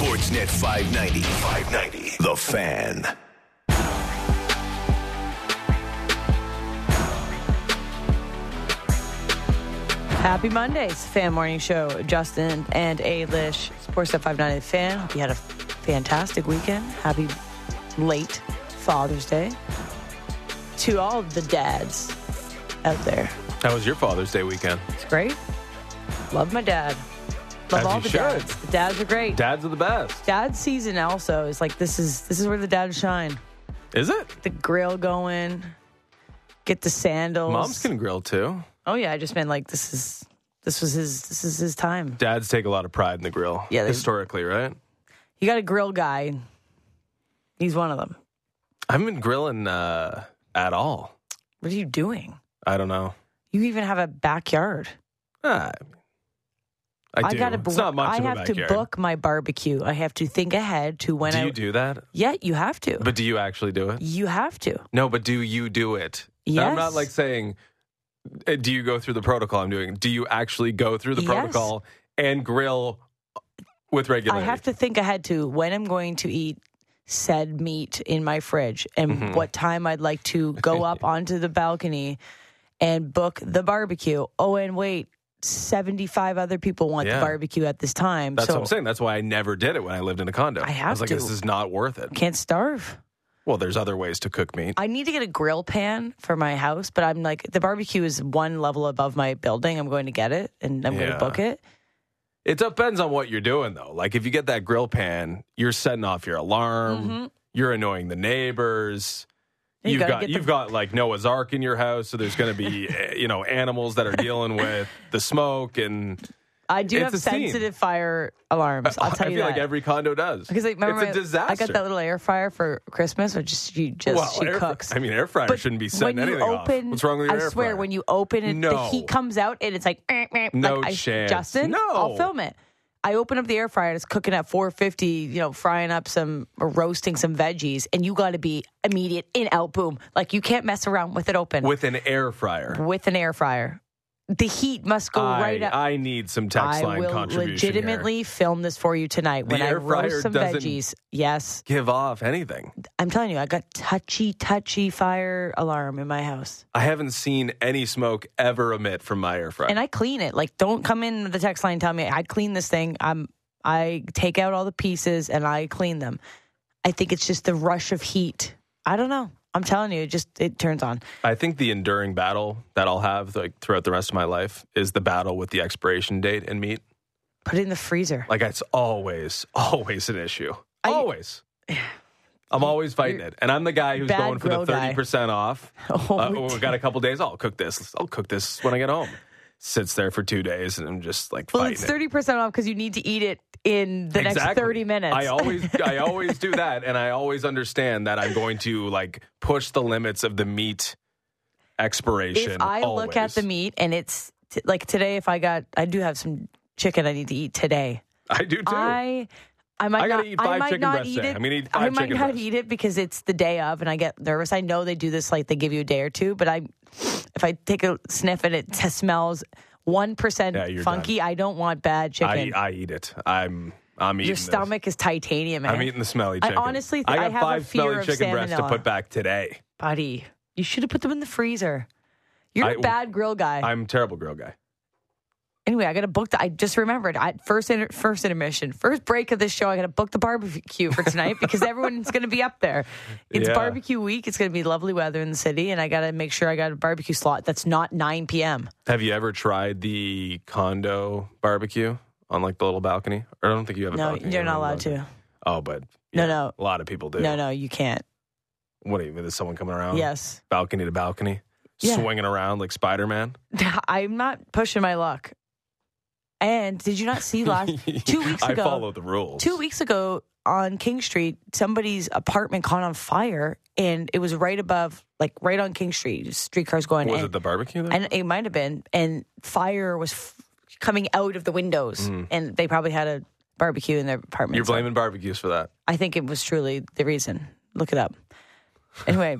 Sportsnet 590. 590. The Fan. Happy Mondays, Fan Morning Show. Justin and Ailish, Sportsnet 590 Fan. Hope you had a fantastic weekend. Happy late Father's Day to all of the dads out there. How was your Father's Day weekend? It's great. Love my dad. Love As all the should. dads. The dads are great. Dads are the best. Dad season also is like this is this is where the dads shine. Is it? The grill going, get the sandals. Moms can grill too. Oh yeah, I just meant like this is this was his this is his time. Dads take a lot of pride in the grill. Yeah, they- historically, right? You got a grill guy. He's one of them. I haven't been grilling uh, at all. What are you doing? I don't know. You even have a backyard. Ah, I do. gotta it's not much I have to book my barbecue. I have to think ahead to when do I. you do that? Yeah, you have to. But do you actually do it? you have to. No, but do you do it? And I'm not like saying, uh, do you go through the protocol I'm doing? Do you actually go through the Yes. protocol and grill with regular I have to think ahead to when I'm going to eat said meat in my fridge and Mm-hmm. what time I'd like to go up onto the balcony and book the barbecue. Oh, and wait, 75 other people want Yeah. the barbecue at this time. That's so what I'm saying. That's why I never did it when I lived in a condo. I have was like, to. this is not worth it. can't starve. Well, there's other ways to cook meat. I need to get a grill pan for my house, but I'm like, the barbecue is one level above my building. I'm going to get it and I'm going to book it. It depends on what you're doing, though. Like if you get that grill pan, you're setting off your alarm. Mm-hmm. You're annoying the neighbors. You You've gotta got get the- you've got like Noah's Ark in your house, so there's going to be eh, you know animals that are dealing with the smoke, and I do have a scene. sensitive fire alarms. I'll tell I you feel that. like every condo does. because like, remember it's a disaster. I got that little air fryer for Christmas, which just she just well, she air cooks. I mean, air fryer But shouldn't be setting you anything open, off. What's wrong with your air? I air swear, fryer? when you open it, No. the heat comes out and it's like, No like I, chance. Justin, No. I'll film it. I open up the air fryer and it's cooking at 450, you know, frying up some or roasting some veggies, and you got to be immediate in out boom. Like you can't mess around with it open with an air fryer. with an air fryer. The heat must go I, right up. I need some text I line will contribution. here. legitimately film this for you tonight The when I roast some veggies. Yes, give off anything. I'm telling you, I got touchy, touchy fire alarm in my house, I haven't seen any smoke ever emit from my air fryer. and I clean it. Like, don't come in the text line and tell me I clean this thing. I'm I take out all the pieces and I clean them. I think it's just the rush of heat. I don't know. I'm telling you, it just it turns on. I think the enduring battle that I'll have like throughout the rest of my life is the battle with the expiration date in meat. Put it in the freezer. Like it's always, always an issue. I- always. I'm always fighting it, and I'm the guy who's Bad going for the thirty percent off. Oh, uh, oh, we got a couple days. I'll cook this. I'll cook this when I get home. Sits there for two days, and I'm just like well, it's thirty percent off because you need to eat it in the next thirty minutes. I always, I always do that, and I always understand that I'm going to like push the limits of the meat expiration. if I look at the meat and it's t- like today, if I got, I do have some chicken I need to eat today. I do too. I, I might I not. eat I might chicken not eat it. I'm gonna eat I might not breasts. eat it because it's the day of, and I get nervous. I know they do this like they give you a day or two, but I, if I take a sniff and it t- smells one Yeah, you're funky, I don't want bad chicken. I, I eat it. I'm, I'm eating Your this. stomach is titanium, man. I'm eating the smelly I honestly I th- I got have a five fear smelly of chicken breasts to put back today. buddy. You should have put them in the freezer. You're a I- bad grill guy. I'm a terrible grill guy. Anyway, I got to book. The, I just remembered. I, first inter, first intermission, first break of this show. I got to book the barbecue for tonight because everyone's going to be up there. It's Yeah. barbecue week. It's going to be lovely weather in the city, and I got to make sure I got a barbecue slot that's not 9 p.m. Have you ever tried the condo barbecue on like the little balcony? Or I don't think you have a No, you're not allowed to. Oh, but No, yeah, no. A lot of people do. No, no, you can't. What do you mean? Is someone coming around? Yes, Balcony to balcony, Yeah. swinging around like Spider Man. I'm not pushing my luck. And did you not see last two weeks ago? I follow the rules. Two weeks ago on King Street, somebody's apartment caught on fire, and it was right above, like right on King Street. Streetcars going. Was it the barbecue? There? and it might have been. And fire was f- coming out of the windows, and they probably had a barbecue in their apartment. Mm. You're So blaming barbecues for that. I think it was truly the reason. Look it up. Anyway,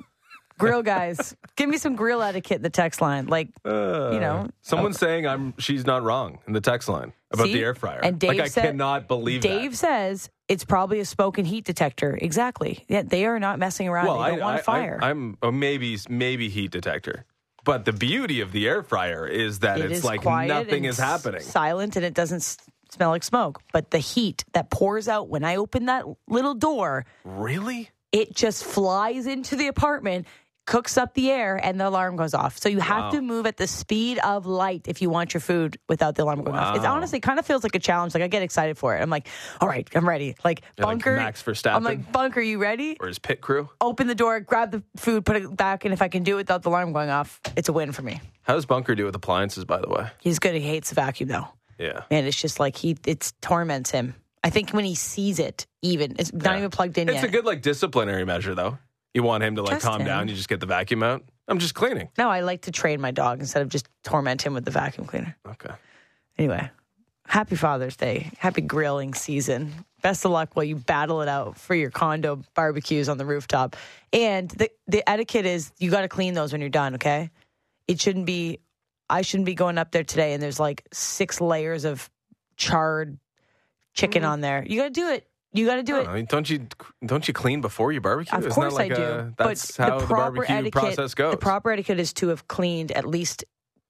grill guys, give me some grill etiquette in the text line. Like, you uh, know, Someone's saying I'm she's not wrong in the text line about See? the air fryer. And Dave like I said- cannot believe Dave that. says it's probably a smoke and heat detector. Exactly. Yeah, they are not messing around. Well, they don't I, want I, a fire. I, am maybe maybe heat detector. But the beauty of the air fryer is that It it's is like nothing is happening. Silent and it doesn't smell like smoke. But the heat that pours out when I open that little door, Really? it just flies into the apartment, cooks up the air, and the alarm goes off. So you have Wow. to move at the speed of light if you want your food without the alarm going off. It Wow. honestly kind of feels like a challenge. Like I get excited for it. I'm like, all right, I'm ready. Like You're like bunker. Max Verstappen? I'm like bunker. You ready? Or his pit crew? Open the door, grab the food, put it back, and if I can do it without the alarm going off, it's a win for me. How does Bunker do with appliances, by the way? He's good. He hates the vacuum though. Yeah. and it's just like he it torments him. I think when he sees it, even it's not Yeah. even plugged in It's yet. a good like disciplinary measure though. You want him to like calm Justin. down, you just get the vacuum out. I'm just cleaning. no, I like to train my dog instead of just torment him with the vacuum cleaner. Okay. Anyway, happy Father's Day. Happy grilling season. Best of luck while you battle it out for your condo barbecues on the rooftop. And the, the etiquette is you got to clean those when you're done, okay? It shouldn't be, I shouldn't be going up there today and there's like six layers of charred chicken mm-hmm. on there. You got to do it. You got to do it. I mean, don't you don't you clean before you barbecue? Of Isn't course like I do. A, that's but how the the, proper barbecue etiquette, process goes. The proper etiquette is to have cleaned at least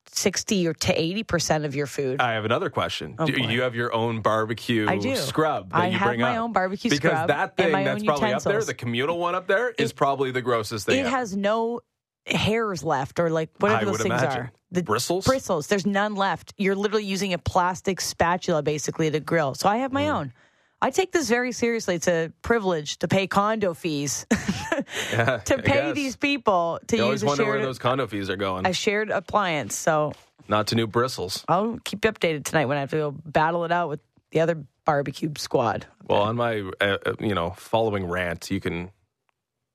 sixty or to eighty percent of your food. I have another question. Oh, do boy. you have your own barbecue I do. scrub that I you have bring my up? own barbecue scrub. because scrub that thing that's probably up there, the communal one up there, is probably the grossest thing. it ever. has no hairs left or like whatever I those things imagine. are. The Bristles? Bristles. There's none left. You're literally using a plastic spatula basically to grill. So I have Mm. my own. I take this very seriously. It's a privilege to pay condo fees Yeah, to pay these people to You always use a wonder where those condo fees are going. a shared appliance. So Not to new bristles. I'll keep you updated tonight when I have to go battle it out with the other barbecue squad. Well, on my uh, uh, you know following rant, you can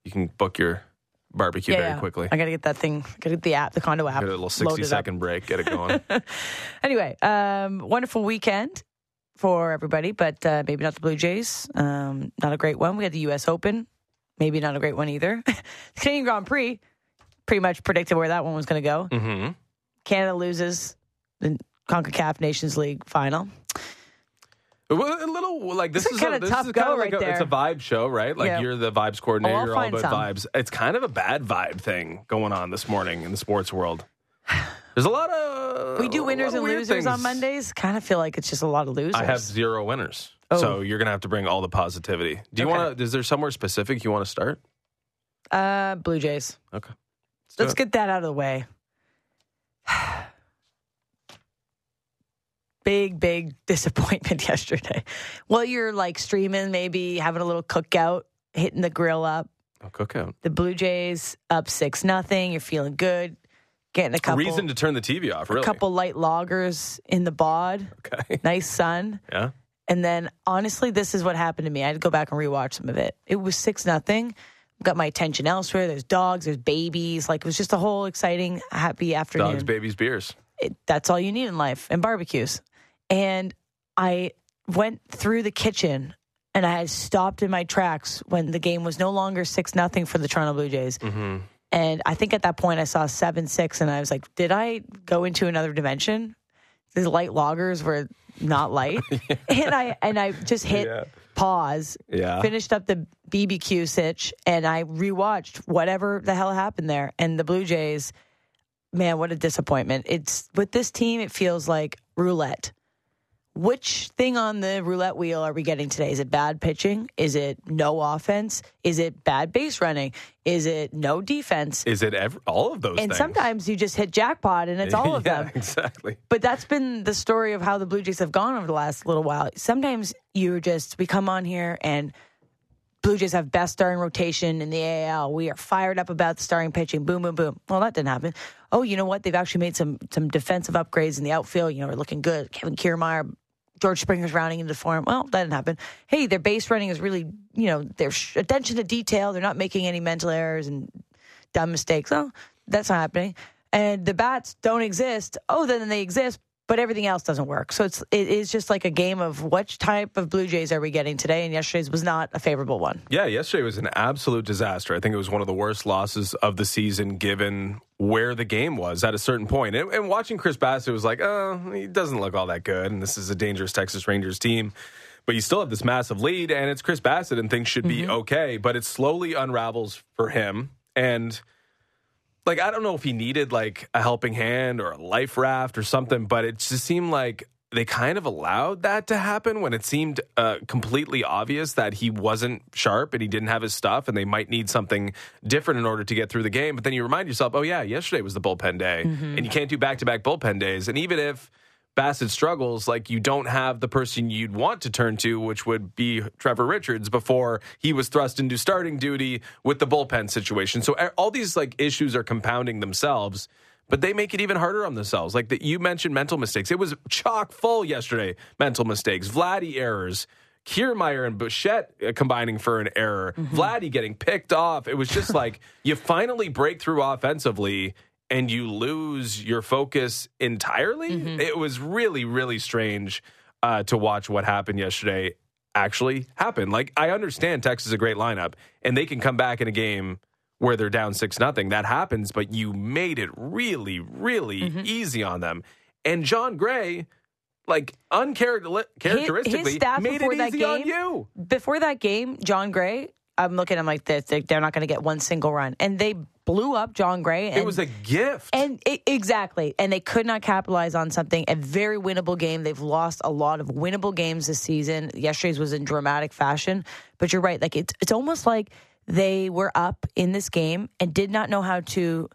you can book your barbecue very quickly. I got to get that thing. Got to get the app, the condo app. Get a little sixty second break, get it going. Anyway, um, wonderful weekend for everybody, but uh, maybe not the Blue Jays. Um, not a great one. We had the U.S. Open. Maybe not a great one either. the Canadian Grand Prix. Pretty much predicted where that one was going to go. hmm Canada loses the CONCACAF Nations League final. Well, a little like this is a, this tough is go kind like right a, it's a vibe show, right? Like Yeah. you're the vibes coordinator, Oh, you're all about some. vibes. It's kind of a bad vibe thing going on this morning in the sports world. There's a lot of We do winners and losers on. Mondays. Kind of feel like it's just a lot of losers. I have zero winners, Oh. so you're gonna have to bring all the positivity. Do you Okay. want to? Is there somewhere specific you want to start? uh, Blue Jays. Okay, do Let's get that out of the way. big, big disappointment yesterday. Well, you're like streaming, maybe having a little cookout, hitting the grill up. Oh, cookout. The Blue Jays up six nothing. You're feeling good. Getting a A couple, reason to turn the TV off, really? a couple light loggers in the bod. Okay. Nice sun. Yeah. And then honestly, this is what happened to me. I had to go back and rewatch some of it. It was six nothing. Got my attention elsewhere. There's dogs, there's babies. Like it was just a whole exciting, happy afternoon. Dogs, babies, beers. It, that's all you need in life and barbecues. And I went through the kitchen and I had stopped in my tracks when the game was no longer six nothing for the Toronto Blue Jays. Mm-hmm. And I think at that point I saw seven six, and I was like, did I go into another dimension? These light loggers were not light, and I and I just hit Yeah. pause, Yeah. finished up the BBQ sitch, and I rewatched whatever the hell happened there. And the Blue Jays, man, what a disappointment! It's with this team, it feels like roulette. Which thing on the roulette wheel are we getting today? Is it bad pitching? Is it no offense? Is it bad base running? Is it no defense? Is it ever all of those and things? sometimes you just hit jackpot and it's all of yeah, them. exactly. But that's been the story of how the Blue Jays have gone over the last little while. Sometimes you just we come on here and Blue Jays have best starting rotation in the AL. We are fired up about the starting pitching. Boom, boom, boom. Well, that didn't happen. Oh, you know what? They've actually made some some defensive upgrades in the outfield. You know, we're looking good. Kevin Kiermaier, George Springer's rounding into form. Well, that didn't happen. Hey, their base running is really, you know, their attention to detail. They're not making any mental errors and dumb mistakes. Oh, that's not happening. And the bats don't exist. Oh, then they exist, but everything else doesn't work. So it's it is just like a game of which type of Blue Jays are we getting today? And yesterday's was not a favorable one. Yeah, yesterday was an absolute disaster. I think it was one of the worst losses of the season, given where the game was at a certain point. And, and watching Chris Bassitt was like, oh, he doesn't look all that good, and this is a dangerous Texas Rangers team. But you still have this massive lead, and it's Chris Bassitt and things should be mm-hmm. okay. But it slowly unravels for him, and like I don't know if he needed like a helping hand or a life raft or something, but it just seemed like they kind of allowed that to happen when it seemed uh, completely obvious that he wasn't sharp and he didn't have his stuff and they might need something different in order to get through the game. But then you remind yourself, oh yeah, yesterday was the bullpen day, mm-hmm. and you can't do back to back bullpen days. And even if Bassitt struggles, like you don't have the person you'd want to turn to, which would be Trevor Richards before he was thrust into starting duty with the bullpen situation. So all these like issues are compounding themselves, but they make it even harder on themselves. Like that you mentioned mental mistakes. It was chock full yesterday. Mental mistakes, Vladdy errors. Kiermaier and Bichette uh, combining for an error, mm-hmm. Vladdy getting picked off. It was just like you finally break through offensively and you lose your focus entirely. Mm-hmm. It was really, really strange uh, to watch what happened yesterday actually happen. Like I understand Texas is a great lineup, and they can come back in a game where they're down six nothing. That happens, but you made it really, really mm-hmm. easy on them. And Jon Gray, like uncharacteristically, his, his made it easy game, on you. Before that game, Jon Gray I'm looking at them like this. They're not going to get one single run. And they blew up Jon Gray. And, it was a gift. And it, exactly. And they could not capitalize on something. A very winnable game. They've lost a lot of winnable games this season. Yesterday's was in dramatic fashion. But you're right. Like it's it's almost like they were up in this game and did not know how to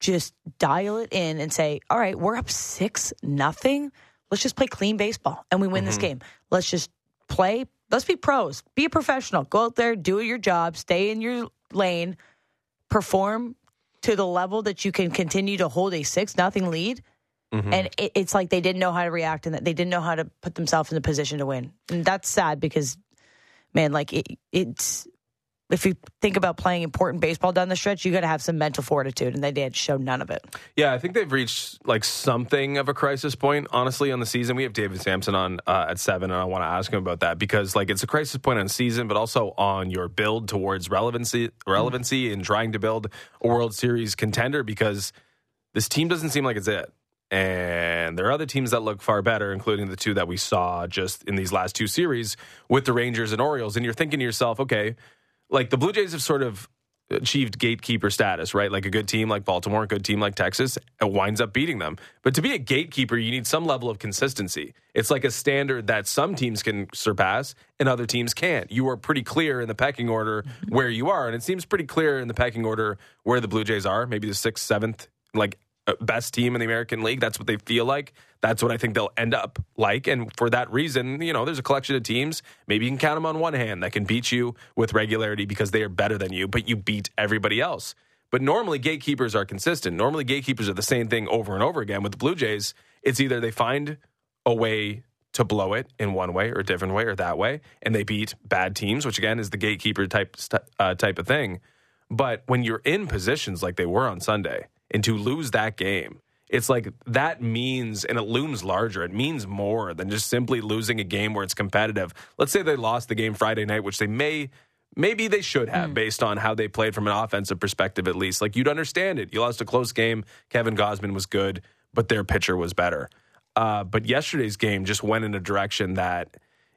just dial it in and say, all right, we're up six nothing. Let's just play clean baseball and we win mm-hmm. this game. Let's just play Let's be pros. Be a professional. Go out there, do your job, stay in your lane, perform to the level that you can continue to hold a six nothing lead. Mm-hmm. And it, it's like they didn't know how to react and that they didn't know how to put themselves in a position to win. And that's sad because, man, like it, it's if you think about playing important baseball down the stretch, you got to have some mental fortitude, and they did show none of it. Yeah, I think they've reached like something of a crisis point. Honestly, on the season, we have David Samson on uh, at seven, and I want to ask him about that because like it's a crisis point on season, but also on your build towards relevancy, relevancy, mm-hmm. and trying to build a World Series contender because this team doesn't seem like it's it. And there are other teams that look far better, including the two that we saw just in these last two series with the Rangers and Orioles. And you're thinking to yourself, okay, like the Blue Jays have sort of achieved gatekeeper status, right? Like a good team like Baltimore, a good team like Texas, it winds up beating them. But to be a gatekeeper, you need some level of consistency. It's like a standard that some teams can surpass and other teams can't. You are pretty clear in the pecking order mm-hmm. where you are, and it seems pretty clear in the pecking order where the Blue Jays are, maybe the sixth, seventh, like best team in the American League. That's what they feel like. That's what I think they'll end up like. And for that reason, you know, there's a collection of teams. Maybe you can count them on one hand that can beat you with regularity because they are better than you, but you beat everybody else. But normally, gatekeepers are consistent. Normally, gatekeepers are the same thing over and over again. With the Blue Jays, it's either they find a way to blow it in one way or a different way or that way, and they beat bad teams, which again is the gatekeeper type uh, type of thing. But when you're in positions like they were on Sunday, and to lose that game, it's like that means, and it looms larger. It means more than just simply losing a game where it's competitive. Let's say they lost the game Friday night, which they may, maybe they should have mm. based on how they played from an offensive perspective, at least. Like you'd understand it. You lost a close game. Kevin Gausman was good, but their pitcher was better. Uh, but yesterday's game just went in a direction that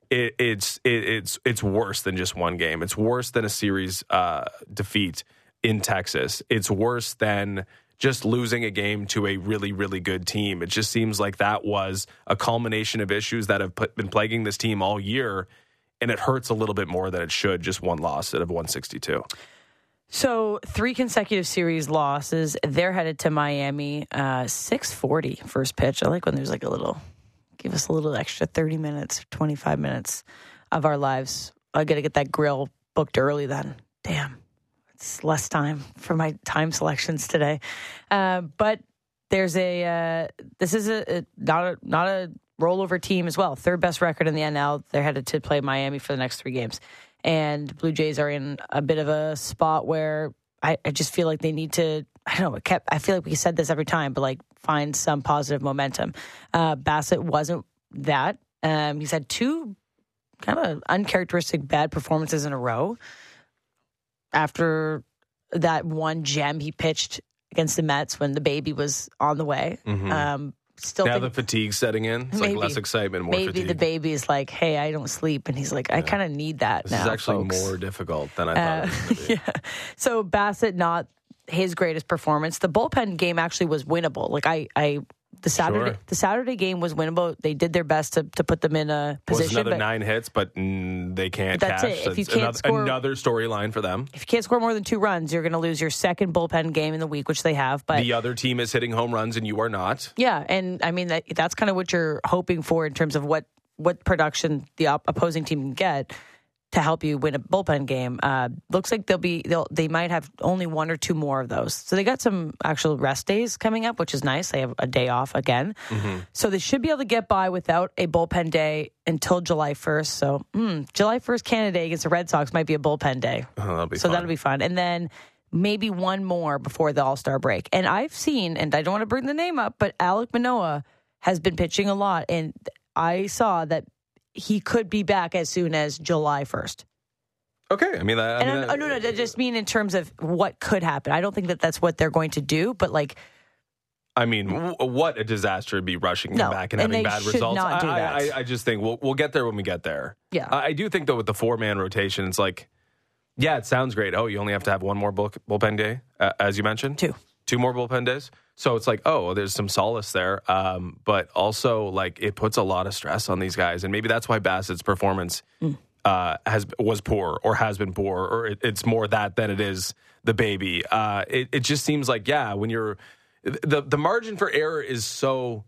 it, it's it, it's it's worse than just one game. It's worse than a series uh, defeat in Texas. It's worse than just losing a game to a really, really good team. It just seems like that was a culmination of issues that have put, been plaguing this team all year, and it hurts a little bit more than it should. Just one loss out of 162. So three consecutive series losses. They're headed to Miami. Uh, 640 first pitch. I like when there's like a little, give us a little extra 30 minutes, 25 minutes of our lives. I got to get that grill booked early then. Damn it's less time for my time selections today. Uh, but there's a uh, this is a, a, not a not a rollover team as well. Third best record in the NL. They're headed to play Miami for the next three games, and Blue Jays are in a bit of a spot where I, I just feel like they need to. I don't know. Kept, I feel like we said this every time, but like find some positive momentum. Uh, Bassitt wasn't that. Um, he's had two kind of uncharacteristic bad performances in a row after that one gem he pitched against the Mets when the baby was on the way. Um, still Now think the fatigue setting in. It's Maybe. like less excitement, more maybe fatigue. the baby is like, "Hey, I don't sleep," and he's like, "I kind of need that this now." is actually folks." more difficult than I thought Uh, it was going to be. yeah. So Bassitt not his greatest performance. The bullpen game actually was winnable. Like I, I the Saturday Sure. the Saturday game was winnable. They did their best to, to put them in a was position. another but nine hits, but mm, they can't That's cash. it. If you can't another, score- another storyline for them. if you can't score more than two runs, you're going to lose your second bullpen game in the week, which they have. But The other team is hitting home runs, and you are not. Yeah, and I mean that that's kind of what you're hoping for in terms of what what production the op- opposing team can get to help you win a bullpen game. Uh, looks like they'll be they'll they might have only one or two more of those. So they got some actual rest days coming up, which is nice. They have a day off again, so they should be able to get by without a bullpen day until July 1st. So mm, July 1st, Canada Day against the Red Sox might be a bullpen day. Oh, that'll be So fun. that'll be fun. And then maybe one more before the All Star break. And I've seen, and I don't want to bring the name up, but Alek Manoah has been pitching a lot. And I saw that he could be back as soon as July 1st. okay. I mean, I, I And mean, I'm- oh, no, no, I just mean in terms of what could happen. I don't think that that's what they're going to do, but like, I mean, w- what a disaster to be rushing No, him back and, and having bad results. I. I, I just think we'll we'll get there when we get there. Yeah. I, I do think though with the four man rotation, it's like, yeah, it sounds great. Oh, you only have to have one more bull, bullpen day, uh, as you mentioned. Two. Two more bullpen days. So it's like, oh, there's some solace there, um, but also like it puts a lot of stress on these guys, and maybe that's why Bassitt's performance uh, has was poor or has been poor, or it, it's more that than it is the baby. Uh, it, it just seems like yeah, when you're the the margin for error is so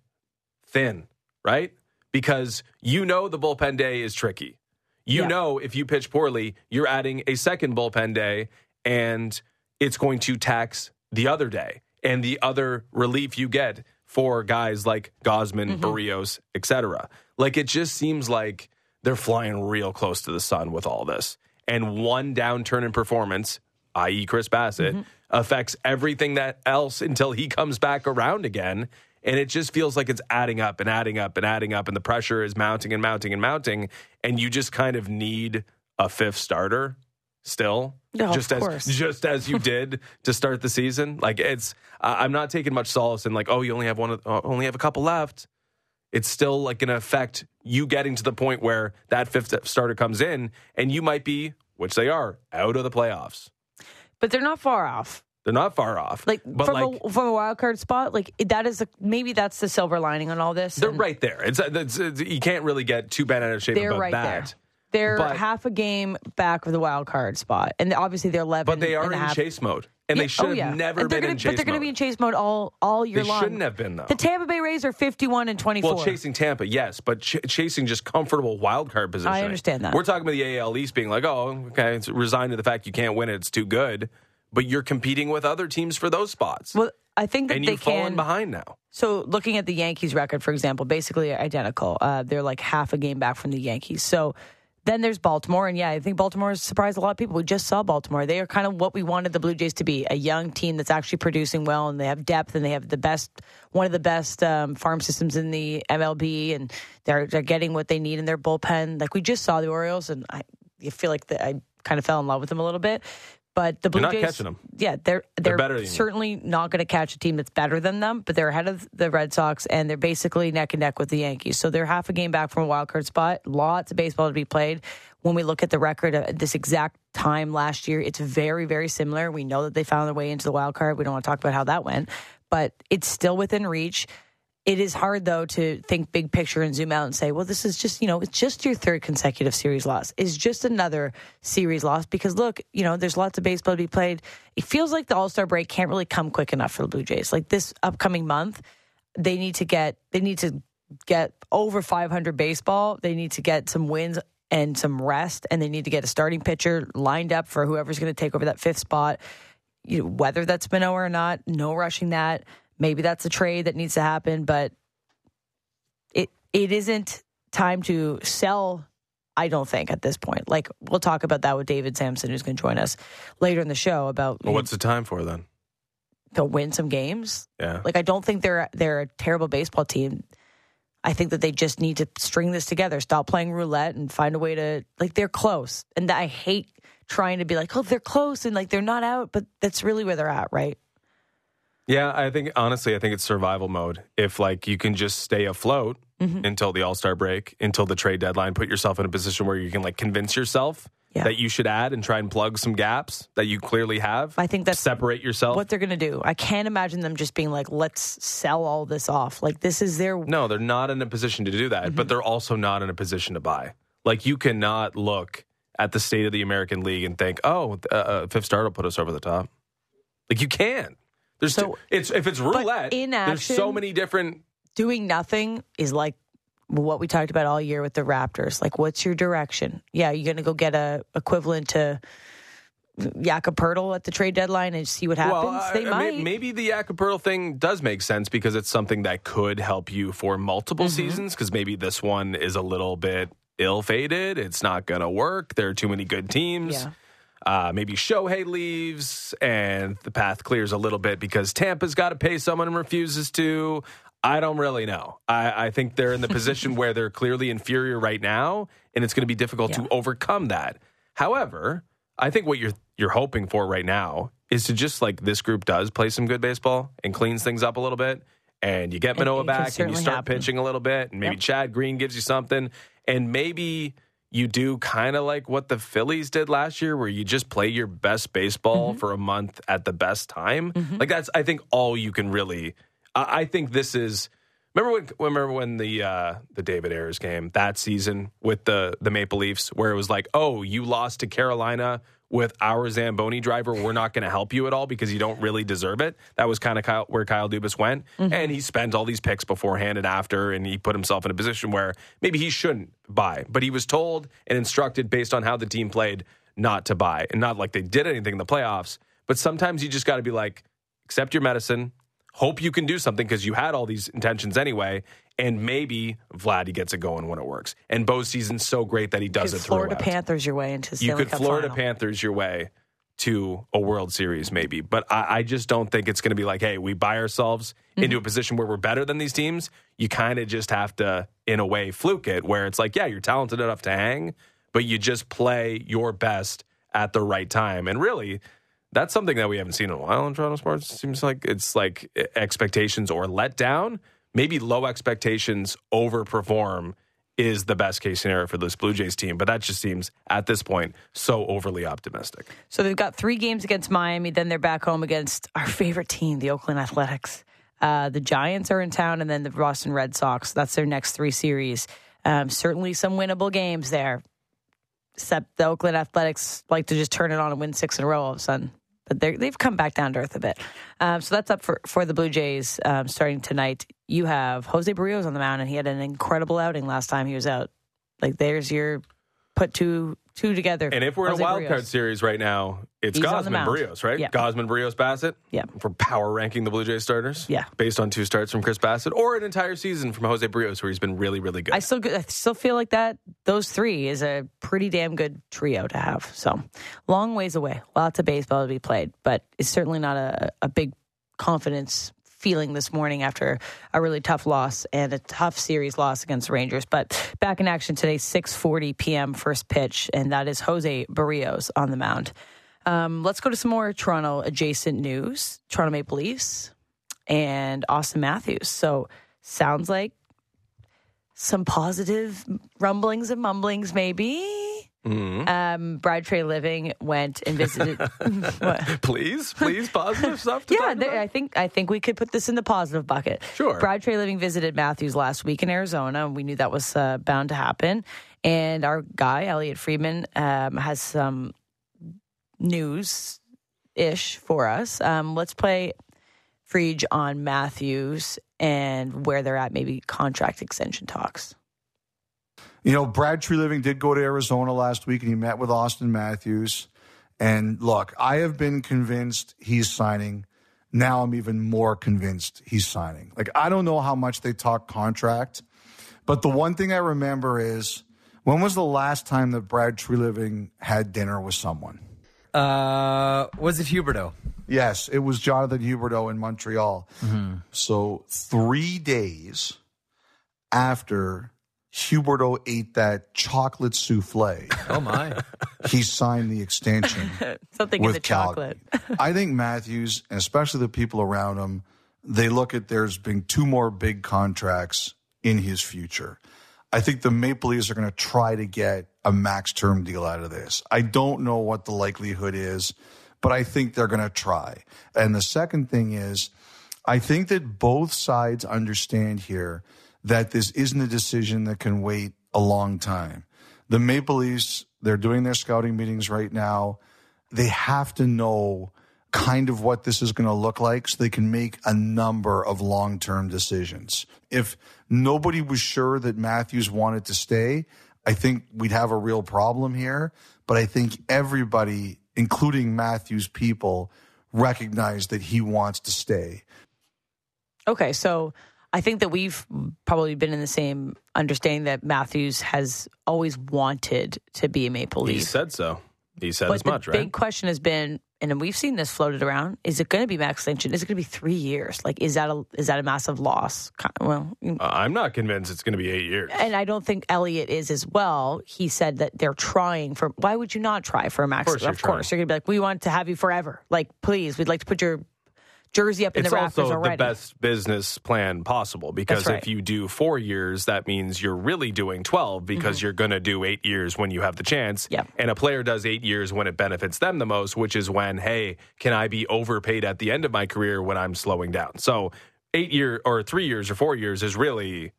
thin, right? Because you know the bullpen day is tricky. You Yeah. know if you pitch poorly, you're adding a second bullpen day, and it's going to tax the other day and the other relief you get for guys like Gausman, mm-hmm. Berríos, etc. Like it just seems like they're flying real close to the sun with all this. And one downturn in performance, i.e., Chris Bassitt, mm-hmm. affects everything that else until he comes back around again. And it just feels like it's adding up and adding up and adding up, and the pressure is mounting and mounting and mounting. And you just kind of need a fifth starter still, No, just as course. just as you did to start the season. Like it's, I- I'm not taking much solace in like, oh, you only have one, of- uh, only have a couple left. It's still like going to affect you getting to the point where that fifth starter comes in, and you might be, which they are, out of the playoffs. but they're not far off. They're not far off, Like but from like a from a wild card spot, like that is a, maybe that's the silver lining on all this. they're and- right there. It's, it's, it's you can't really get too bad out of shape They're about right that. there. They're But- half a game back of the wild card spot, and obviously they're eleven. But they are in half. chase mode, and Yeah, they should oh, have yeah. never And they're been gonna, in chase But they're going to be in chase mode all all year They long. shouldn't have been though. The Tampa Bay Rays are fifty-one and twenty-four. Well, chasing Tampa, yes, but ch- chasing just comfortable wild card position. I understand that. We're talking about the AL East being like, oh, okay, it's resigned to the fact you can't win it; it's too good. But you're competing with other teams for those spots, Well, I think that and they you've fallen can. behind now. So, looking at the Yankees record, for example, basically identical. Uh, they're like half a game back from the Yankees. So. Then there's Baltimore, and yeah, I think Baltimore has surprised a lot of people. We just saw Baltimore; they are kind of what we wanted the Blue Jays to be—a young team that's actually producing well, and they have depth, and they have the best, one of the best um, farm systems in the MLB, and they're they're getting what they need in their bullpen. Like we just saw the Orioles, and I, I feel like the, I kind of fell in love with them a little bit. But the Blue not Jays, catching 'em. yeah, they're they're, you. certainly not going to catch a team that's better than them, but they're ahead of the Red Sox and they're basically neck and neck with the Yankees. So they're half a game back from a wild card spot. Lots of baseball to be played. When we look at the record at this exact time last year, it's very, very similar. We know that they found their way into the wild card. We don't want to talk about how that went, but it's still within reach. It is hard though to think big picture and zoom out and say, well, this is just, you know, it's just your third consecutive series loss. It's just another series loss because look, you know, there's lots of baseball to be played. It feels like the All Star break can't really come quick enough for the Blue Jays. Like this upcoming month, they need to get they need to get over 500 baseball. They need to get some wins and some rest, and they need to get a starting pitcher lined up for whoever's going to take over that fifth spot. You know, whether that's Manoah or not, no rushing that. Maybe that's a trade that needs to happen, but it it isn't time to sell. I don't think at this point. Like we'll talk about that with David Samson, who's going to join us later in the show about Well, what's the time for then? they'll win some games. Yeah. Like I don't think they're they're a terrible baseball team. I think that they just need to string this together, stop playing roulette, and find a way to like they're close. And I hate trying to be like, oh, they're close and like they're not out, but that's really where they're at, right? Yeah, I think honestly, I think it's survival mode. If like you can just stay afloat Mm-hmm. until the All Star break, until the trade deadline, put yourself in a position where you can like convince yourself Yeah. that you should add and try and plug some gaps that you clearly have. I think that's separate yourself. what they're going to do. I can't imagine them just being like, let's sell all this off. Like this is their No, they're not in a position to do that, Mm-hmm. but they're also not in a position to buy. Like you cannot look at the state of the American League and think, "Oh, uh, uh, fifth star will put us over the top." Like you can. There's So- too, it's if it's roulette. in action, there's so many different. doing nothing is like what we talked about all year with the Raptors. Like, what's your direction? Yeah, you're going to go get a equivalent to Jakob Poeltl at the trade deadline and see what happens. Well, they I- might. maybe the Jakob Poeltl thing does make sense because it's something that could help you for multiple Mm-hmm. seasons. Because maybe this one is a little bit ill-fated. It's not going to work. There are too many good teams. Yeah. Uh, maybe Shohei leaves and the path clears a little bit because Tampa's got to pay someone and refuses to. I don't really know. I, I think they're in the position where they're clearly inferior right now, and it's going to be difficult Yeah. to overcome that. However, I think what you're you're hoping for right now is to just like this group does play some good baseball and cleans things up a little bit, and you get Manoah back and you start happen. pitching a little bit, and maybe Yep. Chad Green gives you something, and maybe you do kind of like what the Phillies did last year, where you just play your best baseball Mm-hmm. for a month at the best time. Like that's, I think, all you can really. I, I think this is. Remember when? Remember when the uh, the David Ayres game that season with the the Maple Leafs, where it was like, oh, you lost to Carolina with our Zamboni driver. We're not going to help you at all because you don't really deserve it. That was kind of Kyle, where Kyle Dubas went, and he spent all these picks beforehand and after, and he put himself in a position where maybe he shouldn't buy, but he was told and instructed based on how the team played not to buy, and not like they did anything in the playoffs. But sometimes you just got to be like, accept your medicine, hope you can do something because you had all these intentions anyway. And maybe Vladdy gets it going when it works. And Bo's season's so great that he does it Florida throughout. Panthers your way into you could Cup Florida final. Panthers your way to a World Series, maybe. But I, I just don't think it's going to be like, hey, we buy ourselves Mm-hmm. into a position where we're better than these teams. You kind of just have to, in a way, fluke it, where it's like, yeah, you're talented enough to hang, but you just play your best at the right time. And really, that's something that we haven't seen in a while in Toronto sports. It seems like it's like expectations or let down. Maybe low expectations overperform is the best case scenario for this Blue Jays team, but that just seems at this point so overly optimistic. So they've got three games against Miami. Then they're back home against our favorite team, the Oakland Athletics. Uh, the Giants are in town, and then the Boston Red Sox. That's their next three series. Um, certainly some winnable games there. Except the Oakland Athletics like to just turn it on and win six in a row all of a sudden. But they've come back down to earth a bit. Um, so that's up for, for the Blue Jays um, starting tonight. You have Jose Berríos on the mound, and he had an incredible outing last time he was out. Like, there's your put two two together. And if we're in a wild Berríos. card series right now, it's He's Gausman Berríos, right? Yeah. Gausman Berríos Bassitt. Yeah. For power ranking the Blue Jays starters. Yeah. Based on two starts from Chris Bassitt or an entire season from Jose Berríos, where he's been really, really good. I still I still feel like that those three is a pretty damn good trio to have. So long ways away, lots of baseball to be played, but it's certainly not a, a big confidence feeling this morning after a really tough loss and a tough series loss against the Rangers. But back in action today, 6:40 p.m. first pitch, and that is Jose Berríos on the mound. Um, let's go to some more Toronto adjacent news. Toronto Maple Leafs and Auston Matthews. So sounds like some positive rumblings and mumblings, maybe. Mhm. Um, Living went and visited. Please, please, positive stuff to Yeah, talk there, about? I think I think we could put this in the positive bucket. Sure. Brad Treliving visited Matthews last week in Arizona, and we knew that was uh, bound to happen. And our guy Elliotte Friedman um, has some news ish for us. Um, let's play Friedge on Matthews and where they're at, maybe contract extension talks. You know, Brad Treliving did go to Arizona last week and he met with Auston Matthews. And look, I have been convinced he's signing. Now I'm even more convinced he's signing. Like, I don't know how much they talk contract, but the one thing I remember is when was the last time that Brad Treliving had dinner with someone? Uh, was it Huberdeau? Yes, it was Jonathan Huberdeau in Montreal. So three days after Huberdeau ate that chocolate souffle, Oh my! he signed the extension Something in with the chocolate. I think Matthews, and especially the people around him, they look at there's been two more big contracts in his future. I think the Maple Leafs are going to try to get a max term deal out of this. I don't know what the likelihood is, but I think they're going to try. And the second thing is, I think that both sides understand here that this isn't a decision that can wait a long time. The Maple Leafs, they're doing their scouting meetings right now. They have to know kind of what this is going to look like so they can make a number of long term decisions. If nobody was sure that Matthews wanted to stay, I think we'd have a real problem here. But I think everybody, including Matthews' people, recognize that he wants to stay. Okay, so I think that we've probably been in the same understanding that Matthews has always wanted to be a Maple Leaf. He said so. He said but as much, right? The big question has been, and we've seen this floated around: is it going to be max extension? Is it going to be three years? Like, is that a is that a massive loss? Well, Uh, I'm not convinced it's going to be eight years. and I don't think Elliotte is as well. He said that they're trying for. Why would you not try for a max? Of course you're of course, you're going to be like, we want to have you forever. Like, please, we'd like to put your jersey up in it's the rafters also already. the best business plan possible because right. if you do four years, that means you're really doing 12 because you're going to do eight years when you have the chance. Mm-hmm. And a player does eight years when it benefits them the most, which is when, hey, can I be overpaid at the end of my career when I'm slowing down? So eight year or three years or four years is really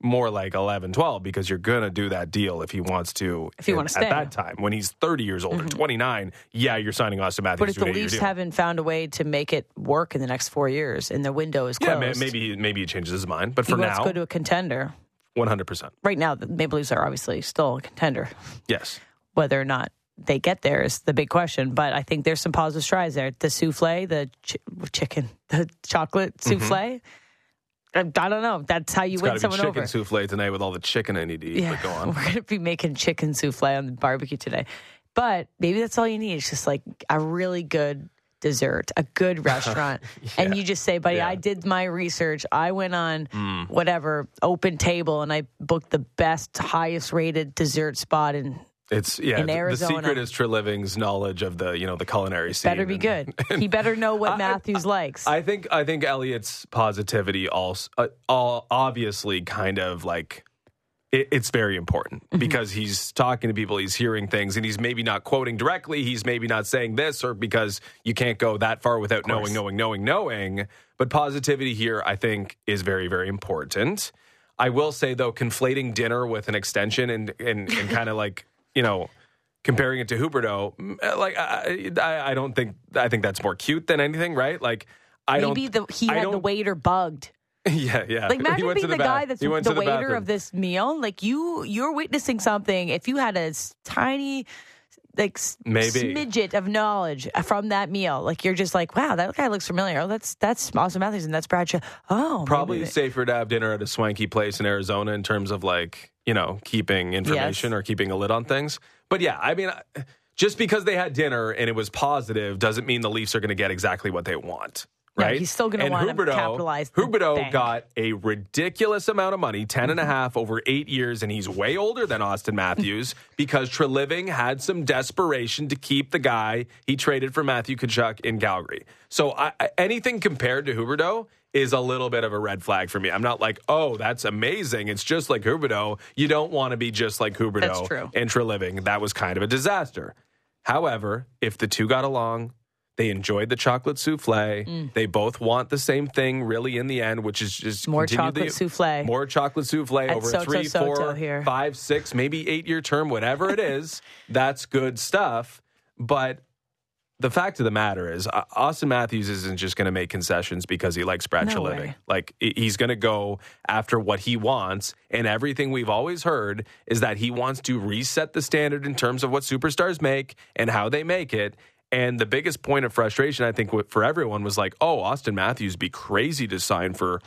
more like 11, 12 because you're going to do that deal if he wants to. If wanna at stay. Mm-hmm. that time. When he's 30 years old or 29, yeah, you're signing Auston Matthews But if the Leafs haven't found a way to make it work in the next four years, and the window is yeah, closed, ma- maybe maybe he changes his mind, but for wants now, to go to a contender. One hundred percent. Right now, the Maple Leafs are obviously still a contender. Yes. Whether or not they get there is the big question. But I think there's some positive strides there. The souffle, the ch- chicken, the chocolate souffle. I, I don't know. That's how you It's win to be chicken over. souffle tonight with all the chicken I need to eat. But go on. We're going to be making chicken souffle on the barbecue today. But maybe that's all you need. It's just like a really good dessert, a good restaurant. And you just say, buddy, Yeah. I did my research. I went on Mm. whatever open table and I booked the best, highest rated dessert spot in It's yeah. In the- Arizona. The secret is Treliving's knowledge of the you know the culinary scene. better be and- good. he better know what I- Matthews likes. I think I think Elliotte's positivity also uh, all obviously kind of like it, it's very important Mm-hmm. because he's talking to people, he's hearing things, and he's maybe not quoting directly. He's maybe not saying this, or because you can't go that far without knowing, knowing, knowing, knowing. But positivity here, I think, is very, very important. I will say though, conflating dinner with an extension and and, and kind of like you know comparing it to Huberdeau, mm, like I, I, I don't think I think that's more cute than anything, right? Like I Maybe don't. the, he I had the don't- waiter bugged. Yeah, yeah. Like imagine being the, the guy that's he the, waiter bathroom. of this meal. Like you, you're witnessing something. If you had a tiny, like Maybe. smidget of knowledge from that meal, like you're just like, wow, that guy looks familiar. Oh, that's that's Auston Matthews and that's Bradshaw. Oh, Probably safer to have dinner at a swanky place in Arizona in terms of like you know keeping information Yes. or keeping a lid on things. But yeah, I mean, just because they had dinner and it was positive doesn't mean the Leafs are going to get exactly what they want. No, Right? he's still gonna And wanna capitalize the Huberdeau bank. got a ridiculous amount of money, 10 and a half over eight years, and he's way older than Auston Matthews because Treliving had some desperation to keep the guy he traded for Matthew Tkachuk in Calgary. So I, anything compared to Huberdeau is a little bit of a red flag for me. I'm not like, oh, that's amazing. It's just like Huberdeau. You don't want to be just like true. and Treliving. That was kind of a disaster. However, if the two got along, they enjoyed the chocolate souffle. They both want the same thing, really, in the end, which is just More chocolate the- souffle. More chocolate souffle At over Soto a three, Soto four, here. five, six, maybe eight year term, whatever it is. that's good stuff. But the fact of the matter is, uh, Auston Matthews isn't just going to make concessions because he likes Brad No Treliving. way. Like he's going to go after what he wants, and everything we've always heard is that he wants to reset the standard in terms of what superstars make and how they make it. And the biggest point of frustration, I think, for everyone was like, "Oh, Auston Matthews be crazy to sign for."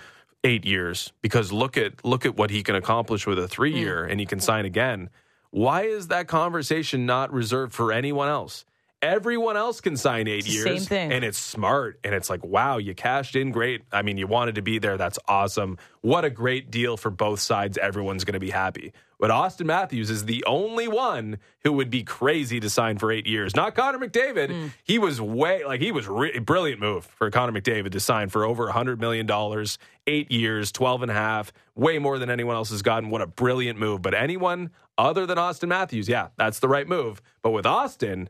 Eight years because look at look at what he can accomplish with a three year mm. and he can sign again. Why is that conversation not reserved for anyone else? Everyone else can sign eight years. same thing. And it's smart. And it's like, wow, you cashed in great. I mean, you wanted to be there. That's awesome. What a great deal for both sides. Everyone's going to be happy. But Auston Matthews is the only one who would be crazy to sign for eight years. Not Connor McDavid. Hmm. He was way, like, he was re- brilliant move for Connor McDavid to sign for over $100 million, eight eight years, 12 and a half, way more than anyone else has gotten. What a brilliant move. But anyone other than Auston Matthews, yeah, that's the right move. But with Auston,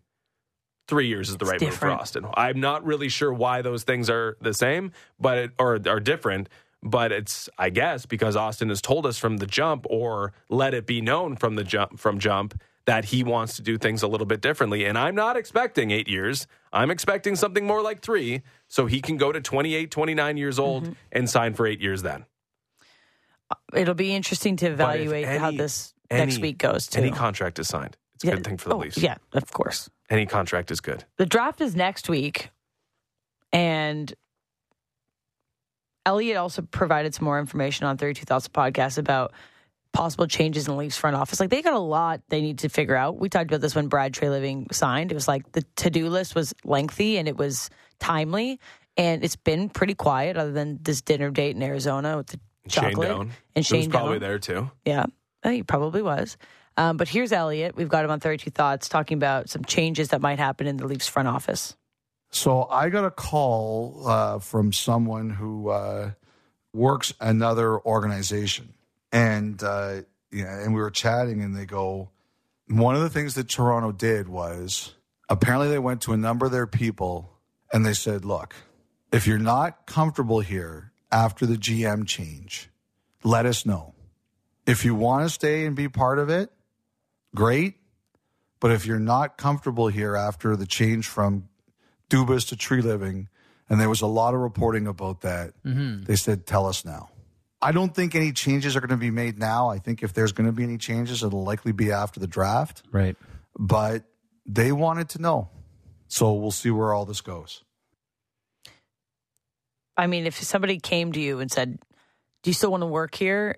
three years is the right move for Auston. I'm not really sure why those things are the same, but it, or are different. But it's, I guess, because Auston has told us from the jump, or let it be known from the jump, from jump, that he wants to do things a little bit differently. And I'm not expecting eight years. I'm expecting something more like three, so he can go to 28, 29 years old Mm-hmm. and sign for eight years. Then It'll be interesting to evaluate how this any- next week goes. Too. any contract is signed. It's a Yeah. good thing for the Oh, Leafs. Yeah, of course. Any contract is good. The draft is next week, and Elliotte also provided some more information on 32 Thoughts podcast about possible changes in the Leafs front office. Like they got a lot they need to figure out. We talked about this when Brad Treliving signed. It was like the to do list was lengthy and it was timely, and it's been pretty quiet other than this dinner date in Arizona with the Shane chocolate Doan. and He was Shane probably Doan. there too. Yeah, he probably was. Um, but here's Elliotte. We've got him on 32 Thoughts talking about some changes that might happen in the Leafs front office. So I got a call uh, from someone who uh, works another organization, and uh, and we were chatting, and they go, one of the things that Toronto did was apparently they went to a number of their people, and they said, look, if you're not comfortable here after the GM change, let us know. If you want to stay and be part of it, great. But if you're not comfortable here after the change from Dubas to Treliving, and there was a lot of reporting about that. Mm-hmm. They said, "Tell us now." I don't think any changes are going to be made now. I think if there's going to be any changes, it'll likely be after the draft. Right. But they wanted to know, so we'll see where all this goes. I mean, if somebody came to you and said, "Do you still want to work here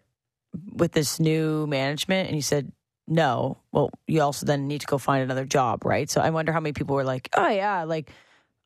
with this new management?" and you said, "No," well, you also then need to go find another job, right? So I wonder how many people were like, "Oh yeah, like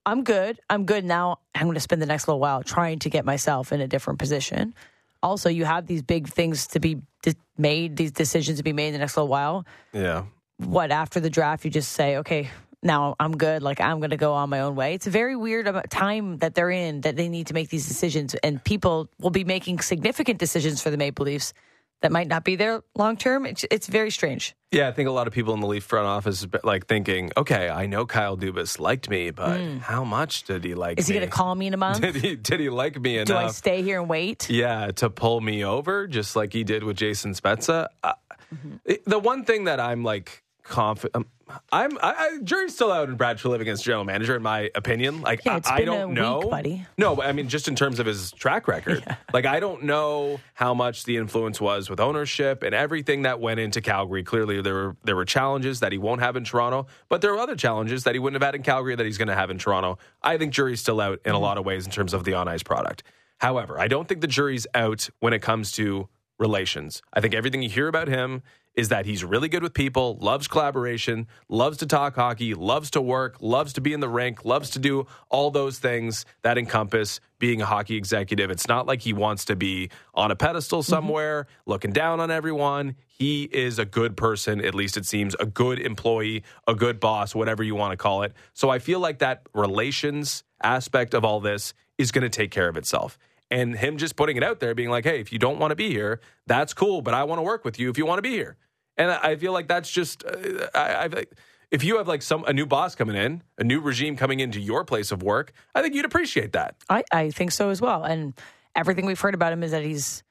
I'm good. I'm good now. I'm going to spend the next little while trying to get myself in a different position." Also, you have these big things to be de- made, these decisions to be made in the next little while. Yeah. What after the draft, you just say, "Okay, now I'm good. Like I'm going to go on my own way." It's a very weird time that they're in that they need to make these decisions, and people will be making significant decisions for the Maple Leafs that might not be there long term. It's, it's very strange. Yeah, I think a lot of people in the Leaf front office like thinking, okay, I know Kyle Dubas liked me, but how much did he like. Is he going to call me in a month? Did he did he like me enough? Do I stay here and wait? yeah, to pull me over, just like he did with Jason Spezza. Uh, Mm-hmm. the one thing that I'm like confident, um, I'm I, I, jury's still out in Brad Treliving against general manager, in my opinion. Like Yeah, I, I don't know, week, buddy. No, but I mean just in terms of his track record. Like I don't know how much the influence was with ownership and everything that went into Calgary. Clearly there were there were challenges that he won't have in Toronto, but there are other challenges that he wouldn't have had in Calgary that he's going to have in Toronto. I think jury's still out in a lot of ways in terms of the on ice product. However, I don't think the jury's out when it comes to relations. I think everything you hear about him is that he's really good with people, loves collaboration, loves to talk hockey, loves to work, loves to be in the rink, loves to do all those things that encompass being a hockey executive. It's not like he wants to be on a pedestal mm-hmm. somewhere, looking down on everyone. He is a good person, at least it seems, a good employee, a good boss, whatever you want to call it. So I feel like that relations aspect of all this is going to take care of itself and him just putting it out there being like hey if you don't want to be here that's cool but i want to work with you if you want to be here and i feel like that's just uh, I, I if you have like some a new boss coming in a new regime coming into your place of work i think you'd appreciate that I, I think so as well. And everything we've heard about him is that he's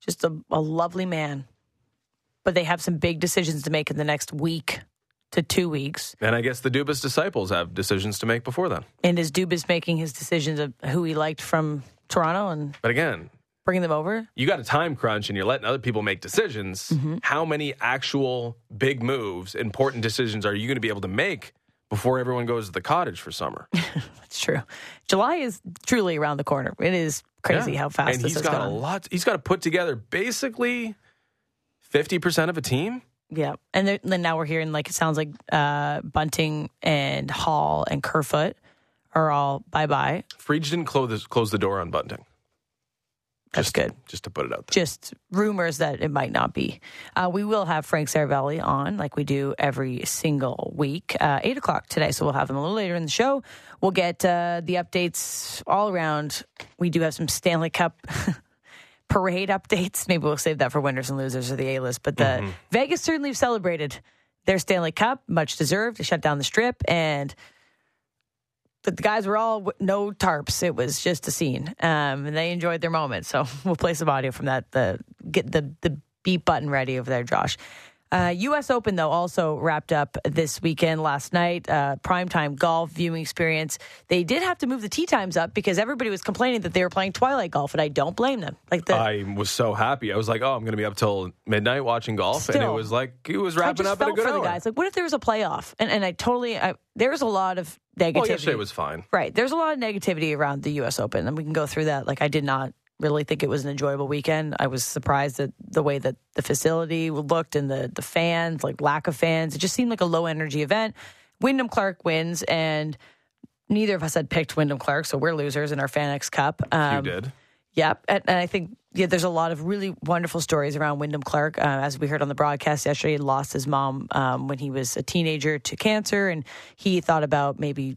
just a, a lovely man. But they have some big decisions to make in the next week to two weeks. and i guess the dubas disciples have decisions to make before then And is Dubas making his decisions of who he liked from Toronto and but again bringing them over? you got a time crunch and you're letting other people make decisions how many actual big moves important decisions are you going to be able to make before everyone goes to the cottage for summer That's true. July is truly around the corner. It is crazy Yeah. how fast and this he's got gone. a lot he's got to put together basically 50% of a team Yeah, and then then now we're hearing like it sounds like uh, Bunting and Hall and Kerfoot are all bye bye. Friedge didn't close close the door on Bunting. That's Just- good. Just to put it out there. Just rumors that it might not be. Uh, we will have Frank Seravalli on like we do every single week, uh, eight o'clock today. So we'll have him a little later in the show. We'll get uh, the updates all around. We do have some Stanley Cup. Parade updates. Maybe we'll save that for winners and losers or the A list. But the Vegas certainly celebrated their Stanley Cup, much deserved. They shut down the strip, and the the guys were all no tarps. It was just a scene, um, and they enjoyed their moment. So we'll play some audio from that. The get the the beat button ready over there, Josh. Uh, U.S. Open though also wrapped up this weekend last night. Uh, primetime golf viewing experience. They did have to move the tee times up because everybody was complaining that they were playing twilight golf, and I don't blame them. Like the I was so happy. I was like, "Oh, I'm going to be up till midnight watching golf," and it was like it was wrapping up in felt a good for hour. the guys. Like, what if there was a playoff? And and I totally I, there was a lot of negativity. well, yesterday was fine. Right. There's a lot of negativity around the U.S. Open, and we can go through that. Like, I did not really think it was an enjoyable weekend. I was surprised at the way that the facility looked and the the fans, like lack of fans. It just seemed like a low energy event. Wyndham Clark wins, and neither of us had picked Wyndham Clark, so we're losers in our FanX Cup. you Um, did. Yep, and, and I think yeah, there's a lot of really wonderful stories around Wyndham Clark. Uh, as we heard on the broadcast yesterday, he lost his mom um, when he was a teenager to cancer, and he thought about maybe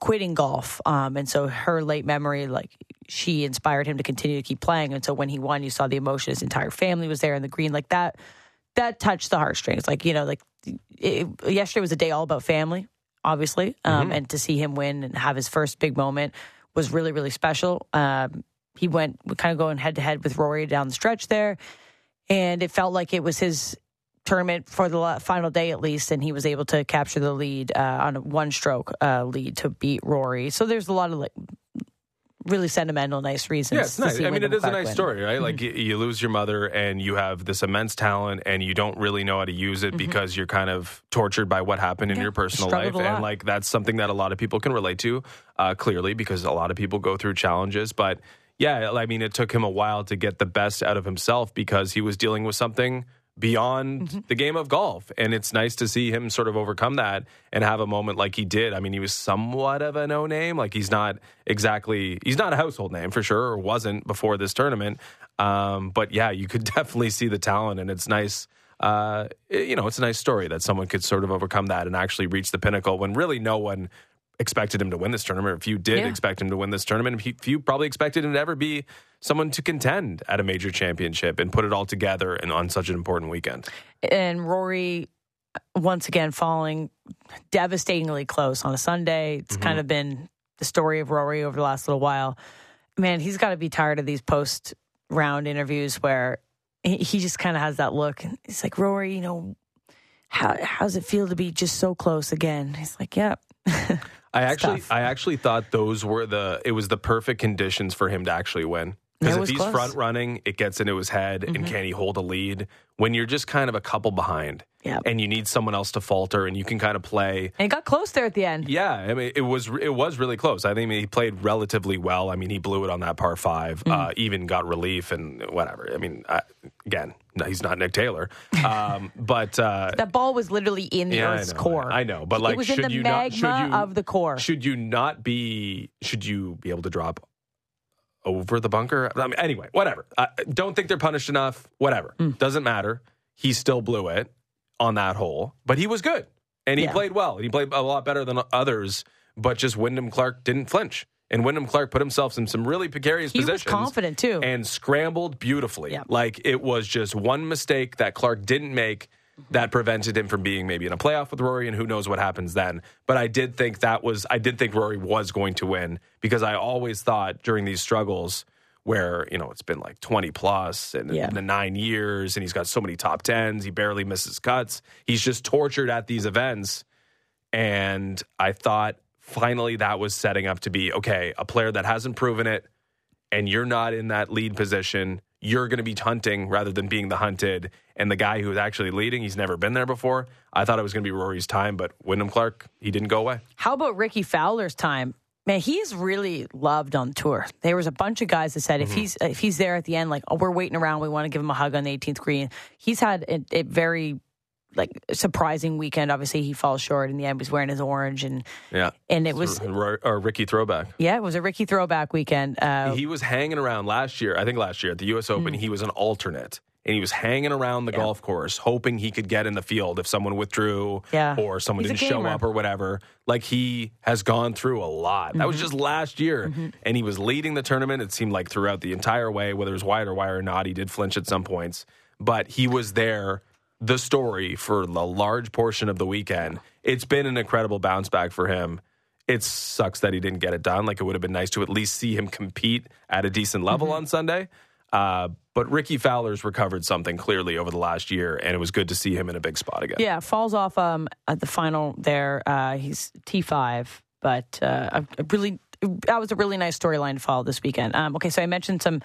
quitting golf. Um, and so her late memory, like she inspired him to continue to keep playing. And so when he won, you saw the emotion. His entire family was there in the green, like that. That touched the heartstrings. Like you know, like it, yesterday was a day all about family, obviously, um, and to see him win and have his first big moment was really really special. Um, he went kind of going head to head with Rory down the stretch there, and it felt like it was his tournament for the final day at least, and he was able to capture the lead uh, on a one stroke uh, lead to beat Rory. So there's a lot of like really sentimental, nice reasons. Yeah, it's nice. I mean, it is a nice win. story, right? Like you, you lose your mother and you have this immense talent and you don't really know how to use it because you're kind of tortured by what happened in Mm-hmm. Your personal life. struggled. And like that's something that a lot of people can relate to, uh, clearly, because a lot of people go through challenges. But yeah, I mean, it took him a while to get the best out of himself because he was dealing with something beyond Mm-hmm. the game of golf. And it's nice to see him sort of overcome that and have a moment like he did. I mean, he was somewhat of a no name. Like he's not exactly, he's not a household name for sure, or wasn't before this tournament. Um, but yeah, you could definitely see the talent, and it's nice. Uh, you know, it's a nice story that someone could sort of overcome that and actually reach the pinnacle when really no one expected him to win this tournament. If you did Yeah. expect him to win this tournament, if you probably expected him to ever be someone to contend at a major championship and put it all together and on such an important weekend. and Rory uh, once again falling devastatingly close on a Sunday. It's mm-hmm. kind of been the story of Rory over the last little while. Man, he's got to be tired of these post round interviews where he, just kind of has that look. And It's like Rory, you know, how how's it feel to be just so close again? He's like, yeah. I actually, tough. I actually thought those were the. It was the perfect conditions for him to actually win. Because if he's close. Mm-hmm. front running, it gets into his head, and can he hold a lead? When you're just kind of a couple behind, Yeah. and you need someone else to falter, and you can kind of play. And it got close there at the end. Yeah, I mean, it was it was really close. I think he played relatively well. I mean, he blew it on that par five. Mm. Uh, even got relief and whatever. I mean, I, again, no, he's not Nick Taylor, um, but uh, That ball was literally in the yeah, Earth's I know, core. I know, but like, it was should in the you magma not? Should you of the core. Should you not be? Should you be able to drop over the bunker? I mean, anyway, whatever. I don't think they're punished enough. Whatever, Hmm. doesn't matter. He still blew it on that hole, but he was good and he Yeah. played well. He played a lot better than others, but just Wyndham Clark didn't flinch. And Wyndham Clark put himself in some really precarious He was positions. confident, too. And scrambled beautifully. Yeah. Like it was just one mistake that Clark didn't make that prevented him from being maybe in a playoff with Rory, and who knows what happens then. But I did think that was, I did think Rory was going to win because I always thought during these struggles where, you know, it's been like 20 plus and Yeah. in the nine years, and he's got so many top tens, he barely misses cuts. He's just tortured at these events. And I thought finally that was setting up to be okay, a player that hasn't proven it, and you're not in that lead position. You're going to be hunting rather than being the hunted. And the guy who was actually leading, he's never been there before. I thought it was going to be Rory's time, but Wyndham Clark, he didn't go away. How about Rickie Fowler's time? Man, he's really loved on tour. There was a bunch of guys that said Mm-hmm. if he's if he's there at the end, like, oh, we're waiting around, we want to give him a hug on the 18th green. He's had it, it very like surprising weekend. Obviously, he falls short in the end. He was wearing his orange, and Yeah. and it was a, Rickie throwback. yeah, it was a Rickie throwback weekend. Uh, He was hanging around last year. I think last year at the U.S. Open, he was an alternate. And he was hanging around the Mm. Yeah. golf course, hoping he could get in the field if someone withdrew Yeah. or someone He's didn't show up or whatever. Like he has gone through a lot. That Mm-hmm. was just last year. And he was leading the tournament, it seemed like throughout the entire way, whether it was wide or wire or not. He did flinch at some points, but he was there, the story for the large portion of the weekend. It's been an incredible bounce back for him it sucks that he didn't get it done. Like it would have been nice to at least see him compete at a decent level Mm-hmm. on Sunday. Uh, but Rickie Fowler's recovered something clearly over the last year, and it was good to see him in a big spot again. Yeah, falls off um, at the final there. Uh, he's T five, but uh, a, a really that was a really nice storyline to follow this weekend. Um, okay, so I mentioned some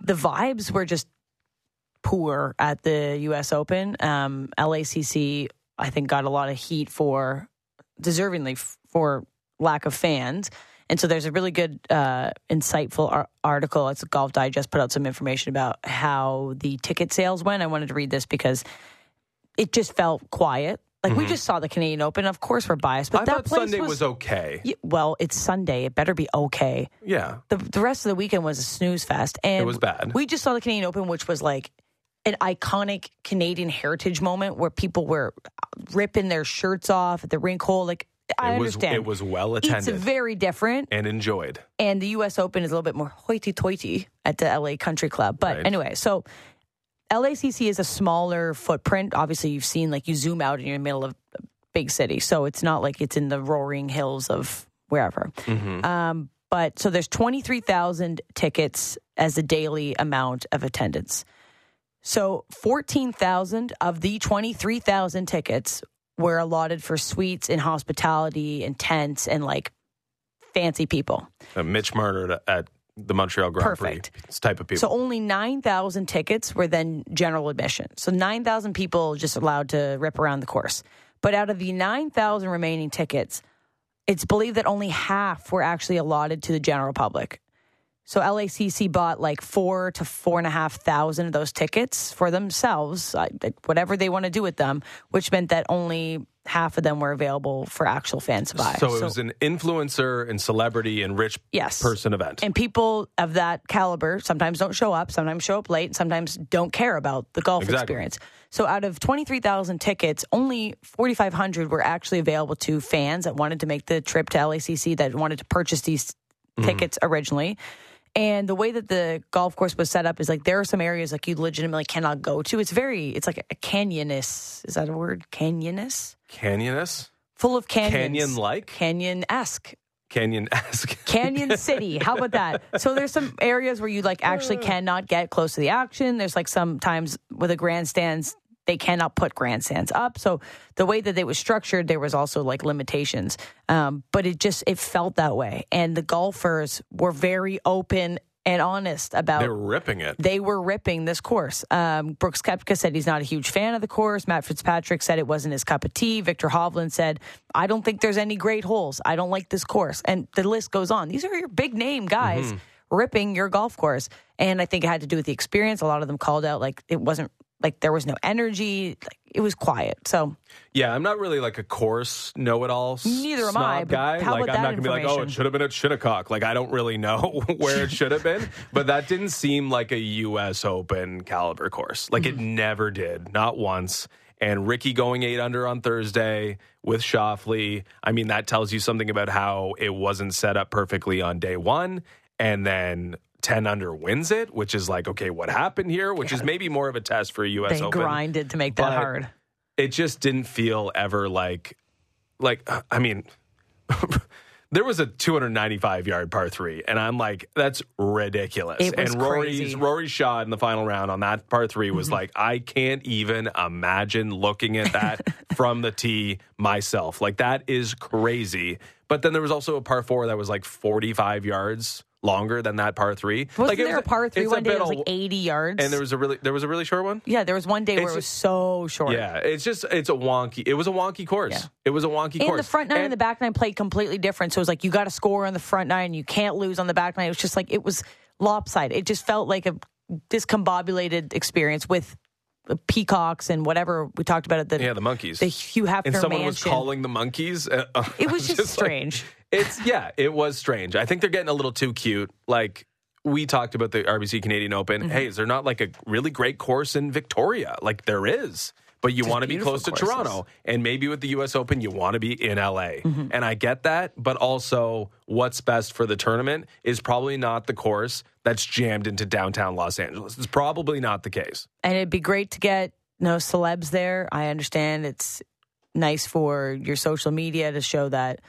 the vibes were just poor at the U.S. Open. Um, LACC I think got a lot of heat for deservingly for lack of fans. And so there's a really good, uh, insightful ar- article. It's Golf Digest put out some information about how the ticket sales went. I wanted to read this because it just felt quiet. Like we just saw the Canadian Open. Of course, we're biased, but Mm-hmm. I that place Sunday was, was, okay. Well, it's Sunday. It better be okay. Yeah. The the rest of the weekend was a snooze fest, and It was bad. We just saw the Canadian Open, which was like an iconic Canadian heritage moment where people were ripping their shirts off at the rink hole. Like I it was understand, it was well attended. it's very different, and enjoyed. and the U.S. Open is a little bit more hoity-toity at the L.A. Country Club. But Right. anyway, so LACC is a smaller footprint. Obviously, you've seen like you zoom out and you're in the middle of a big city, so it's not like it's in the roaring hills of wherever. Um, but so there's 23,000 tickets as a daily amount of attendance. So 14,000 of the 23,000 tickets were allotted for suites and hospitality and tents and like fancy people. Uh, Mitch murdered at the Montreal Grand Perfect. Prix. Type of people. So only 9,000 tickets were then general admission. So 9,000 people just allowed to rip around the course. But out of the 9,000 remaining tickets, it's believed that only half were actually allotted to the general public. So LACC bought like four to four and a half thousand of those tickets for themselves, whatever they want to do with them, which meant that only half of them were available for actual fans to buy. so it was an influencer and celebrity and rich Yes. person event. And people of that caliber sometimes don't show up, sometimes show up late, sometimes don't care about the golf Exactly. experience. So out of 23,000 tickets, only 4,500 were actually available to fans that wanted to make the trip to LACC that wanted to purchase these mm-hmm. tickets originally. And the way that the golf course was set up is like there are some areas like you legitimately cannot go to. It's very, it's like a canyonous. Is that a word? Canyonous? Canyonous? Full of canyons. Canyon-like? Canyon esque. Canyon-esque. Canyon City. How about that? So there's some areas where you like actually uh. cannot get close to the action. There's like sometimes with the grandstands they cannot put grandstands up. So the way that it was structured, there was also like limitations. Um, but it just it felt that way, and the golfers were very open and honest about They were ripping it. they were ripping this course. Um, Brooks Koepka said he's not a huge fan of the course. Matt Fitzpatrick said it wasn't his cup of tea. Viktor Hovland said, I don't think there's any great holes. I don't like this course. And the list goes on. These are your big name guys Mm-hmm. ripping your golf course. And I think it had to do with the experience. A lot of them called out like it wasn't like there was no energy. Like it was quiet. So Yeah, I'm not really like a course know-it-all. Neither am I, Guy. like I'm not gonna be like, oh, it should have been at Shinnecock. Like I don't really know where it should have been, but that didn't seem like a U.S. Open caliber course. Like Mm-hmm. it never did, not once. And Rickie going eight under on Thursday with Schauffele. I mean, that tells you something about how it wasn't set up perfectly on day one, and then. 10 under wins it, which is like, okay, what happened here? Which is maybe more of a test for a U.S. they Open grinded to make that hard. it just didn't feel ever like like I mean there was a 295 yard par 3 and I'm like that's ridiculous. And Rory's crazy. Rory's shot in the final round on that par 3 was Mm-hmm. like I can't even imagine looking at that from the tee myself. Like that is crazy. But then there was also a par 4 that was like 45 yards longer than that par 3. Wasn't like it there was a par three one day that was like 80 yards? and there was a really there was a really short one? yeah, there was one day where It's it was so short. Yeah, it's just it's a wonky. It was a wonky course. Yeah. It was a wonky And course. the front nine and, And- the back nine played completely different. So it was like you got to score on the front nine, you can't lose on the back nine. It was just like it was lopsided. It just felt like a discombobulated experience with peacocks and whatever we talked about at the Yeah, the monkeys. the Hugh Hefner and someone was calling the monkeys. uh, it was just, like- strange. It's yeah, it was strange. I think they're getting a little too cute. Like we talked about the RBC Canadian Open. Mm-hmm. Hey, is there not like a really great course in Victoria? Like there is. But you want to be close to. Toronto, and maybe with the U.S. Open, you want to be in LA. Mm-hmm. And I get that, but also what's best for the tournament is probably not the course that's jammed into downtown Los Angeles. It's probably not the case. and it'd be great to get you know celebs there. I understand it's nice for your social media to show that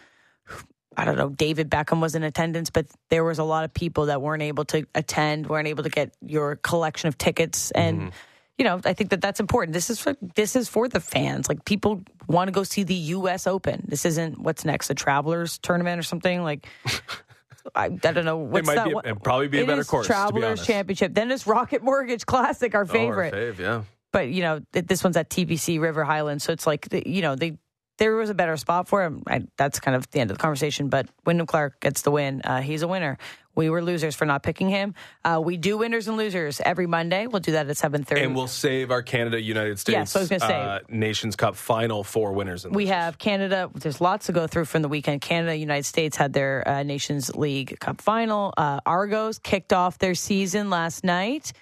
I don't know David Beckham was in attendance, but there was a lot of people that weren't able to attend, weren't able to get your collection of tickets, and you know I think that that's important. This is for this is for the fans. Like people want to go see the U.S. Open. This isn't what's next, a Travelers tournament or something like. I, I don't know. What's might that? be a- probably be a it better course, to be Travelers. Championship. Then it's Rocket Mortgage Classic, our favorite Oh, our fave, yeah. but you know this one's at TPC River Highlands, so it's like you know they there was a better spot for him. I, that's kind of the end of the conversation. But Wyndham Clark gets the win. Uh, he's a winner. We were losers for not picking him. Uh, we do winners and losers every Monday. We'll do that at seven thirty. And we'll save our Canada United States Yes, I was say. uh, Nations Cup final for winners. And We losers. have Canada. There's lots to go through from the weekend. Canada, United States had their uh, Nations League Cup final. Uh, Argos kicked off their season last night.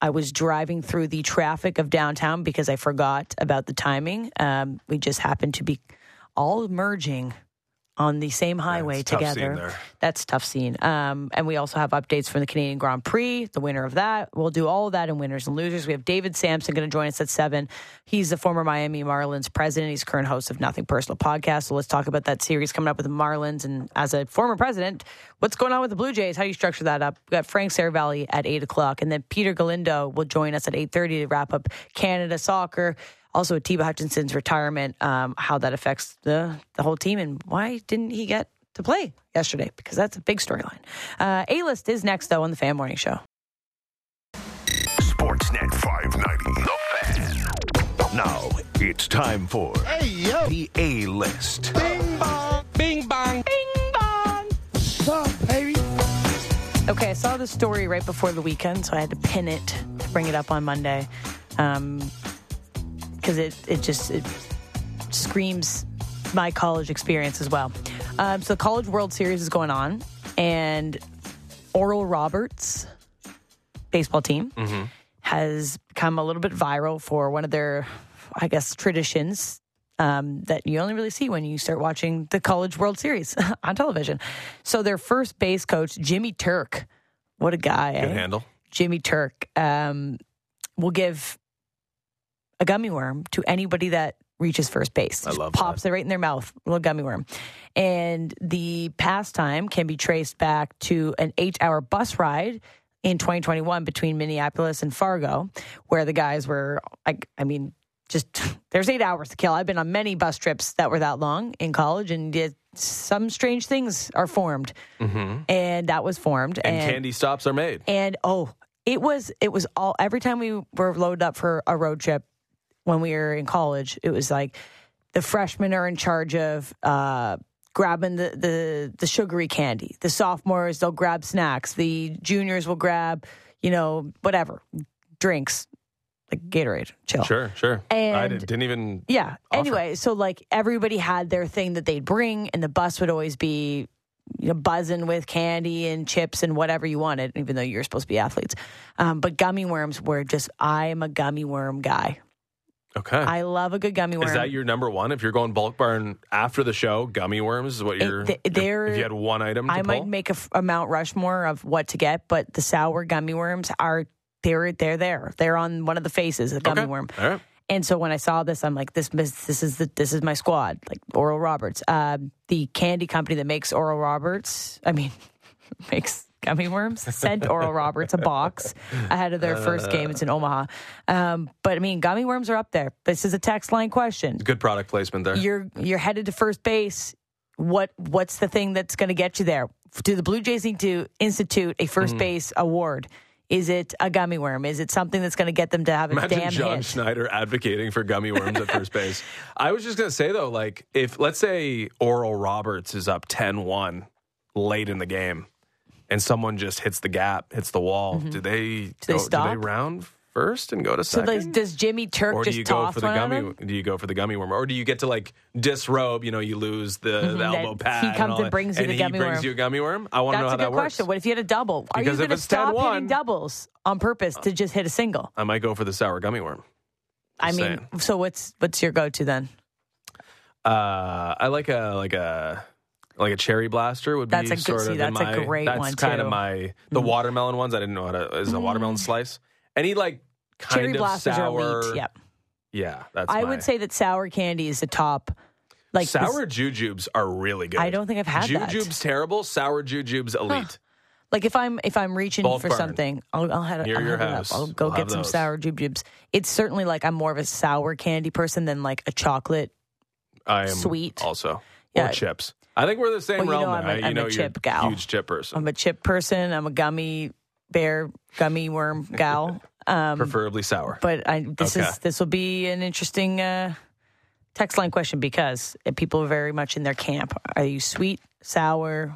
I was driving through the traffic of downtown because I forgot about the timing. Um, we just happened to be all merging on the same highway tough together. That's a tough scene. Um, and we also have updates from the Canadian Grand Prix, the winner of that. We'll do all of that in winners and losers. We have David Samson going to join us at seven. He's the former Miami Marlins president. He's current host of Nothing Personal podcast. So let's talk about that series coming up with the Marlins. And as a former president, what's going on with the Blue Jays? How do you structure that up? We got Frank Seravalli at eight o'clock, and then Peter Galindo will join us at eight thirty to wrap up Canada soccer. Also, Atiba Hutchinson's retirement, um, how that affects the the whole team, and why didn't he get to play yesterday? Because that's a big storyline. Uh, a list is next though on the Fan Morning Show. Sportsnet 590. The Fan. Now it's time for the A list. Bing bong. Bing bong. baby? Okay, I saw the story right before the weekend, so I had to pin it to bring it up on Monday, because it it just it screams my college experience as well. Um, so, the College World Series is going on, and Oral Roberts baseball team has become a little bit viral for one of their, I guess, traditions um, that you only really see when you start watching the College World Series on television. So their first base coach, Jimmy Turk, what a guy! Good eh? handle. Jimmy Turk um, will give a gummy worm to anybody that reaches first base. I Just love pops it right in their mouth, little gummy worm. And the pastime can be traced back to an eight-hour bus ride in 2021 between Minneapolis and Fargo, where the guys were, I, I mean, just there's eight hours to kill. I've been on many bus trips that were that long in college, and it, some strange things are formed, and that was formed. Mm-hmm. And, candy stops are made. And oh, it was it was all every time we were loaded up for a road trip when we were in college, it was like the freshmen are in charge of uh, grabbing the, the the sugary candy. The sophomores they'll grab snacks. The juniors will grab you know whatever drinks like Gatorade, chill. Sure, sure. I And- didn't, didn't even. Yeah. offer. Anyway, so like everybody had their thing that they'd bring, and the bus would always be, you know, buzzing with candy and chips and whatever you wanted, even though you're supposed to be athletes. Um, but gummy worms were just, I'm a gummy worm guy. Okay. I love a good gummy worm. is that your number one? If you're going bulk barn after the show, gummy worms is what you're. th- if- you had one item, to I might pull? make a Mount Rushmore of what to get, but the sour gummy worms are they're they're there. They're on one of the faces, of the gummy Okay. worm. All right. And so when I saw this, I'm like, this this is the this is my squad, like Oral Roberts, uh, the candy company that makes Oral Roberts. I mean, makes gummy worms. Sent Oral Roberts a box ahead of their first game. It's in Omaha, um, but I mean, gummy worms are up there. This is a text line question. Good product placement there. You're you're headed to first base. What what's the thing that's going to get you there? Do the Blue Jays need to institute a first base award? Is it a gummy worm? Is it something that's going to get them to have a Imagine damn John hit? Schneider advocating for gummy worms at first base. I was just going to say, though, like, if let's say Oral Roberts is up 10 1 late in the game and someone just hits the gap, hits the wall, do they, Mm-hmm. they go, stop? Do they round first and go to So second? does, does Jimmy Turk or do just you go for the gummy? Do you go for the gummy worm, or do you get to like disrobe? You know, you lose the, the Mhm, that elbow pad. he comes all and brings you and the he gummy worm. you a gummy worm. I want to know That's how a good that works. question. What if you had a double? Are Because you going to stop 10-1 hitting doubles on purpose to just hit a single? I might go for the sour gummy worm. I mean, saying. so what's what's your go to then? Uh, I like a like a like a cherry blaster would That's be a good- sort see, of that's in a my, great that's one, kind too. Mm. of my the watermelon ones. I didn't know how to is a watermelon slice. Any like kind Cherry of blasters sour. are elite. Yep. Yeah, that's. I my- would say that sour candy is the top. Like this- sour jujubes are really good. I don't think I've had that. jujubes terrible. Sour jujubes elite. Like if I'm if I'm reaching Bulk for Barn. something, I'll, I'll have, Near I'll your have it up. house. I'll go We'll get some those. sour jujubes. It's certainly like I'm more of a sour candy person than like a chocolate. I am Sweet. also Yeah. or chips. I think we're the same Well, you realm. know I'm a- you I'm a chip gal. huge chip person, I'm a chip person. I'm a gummy bear, gummy worm gal. Um, preferably sour. but I this Okay. is this will be an interesting uh, text line question because people are very much in their camp. Are you sweet, sour?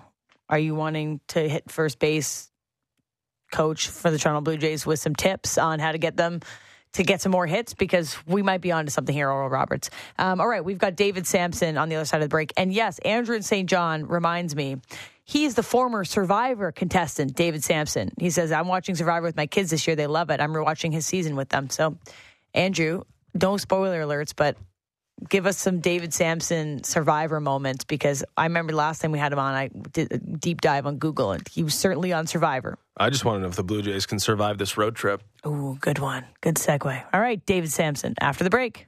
Are you wanting to hit first base? Coach for the Toronto Blue Jays with some tips on how to get them to get some more hits because we might be onto something here, Oral Roberts. Um, all right, we've got David Samson on the other side of the break, and yes, Andrew in St. John reminds me. He's the former Survivor contestant, David Samson. He says, I'm watching Survivor with my kids this year. They love it. I'm rewatching his season with them. So, Andrew, no spoiler alerts, but give us some David Samson Survivor moments because I remember last time we had him on, I did a deep dive on Google and he was certainly on Survivor. I just want to know if the Blue Jays can survive this road trip. Ooh, good one. Good segue. All right, David Samson after the break.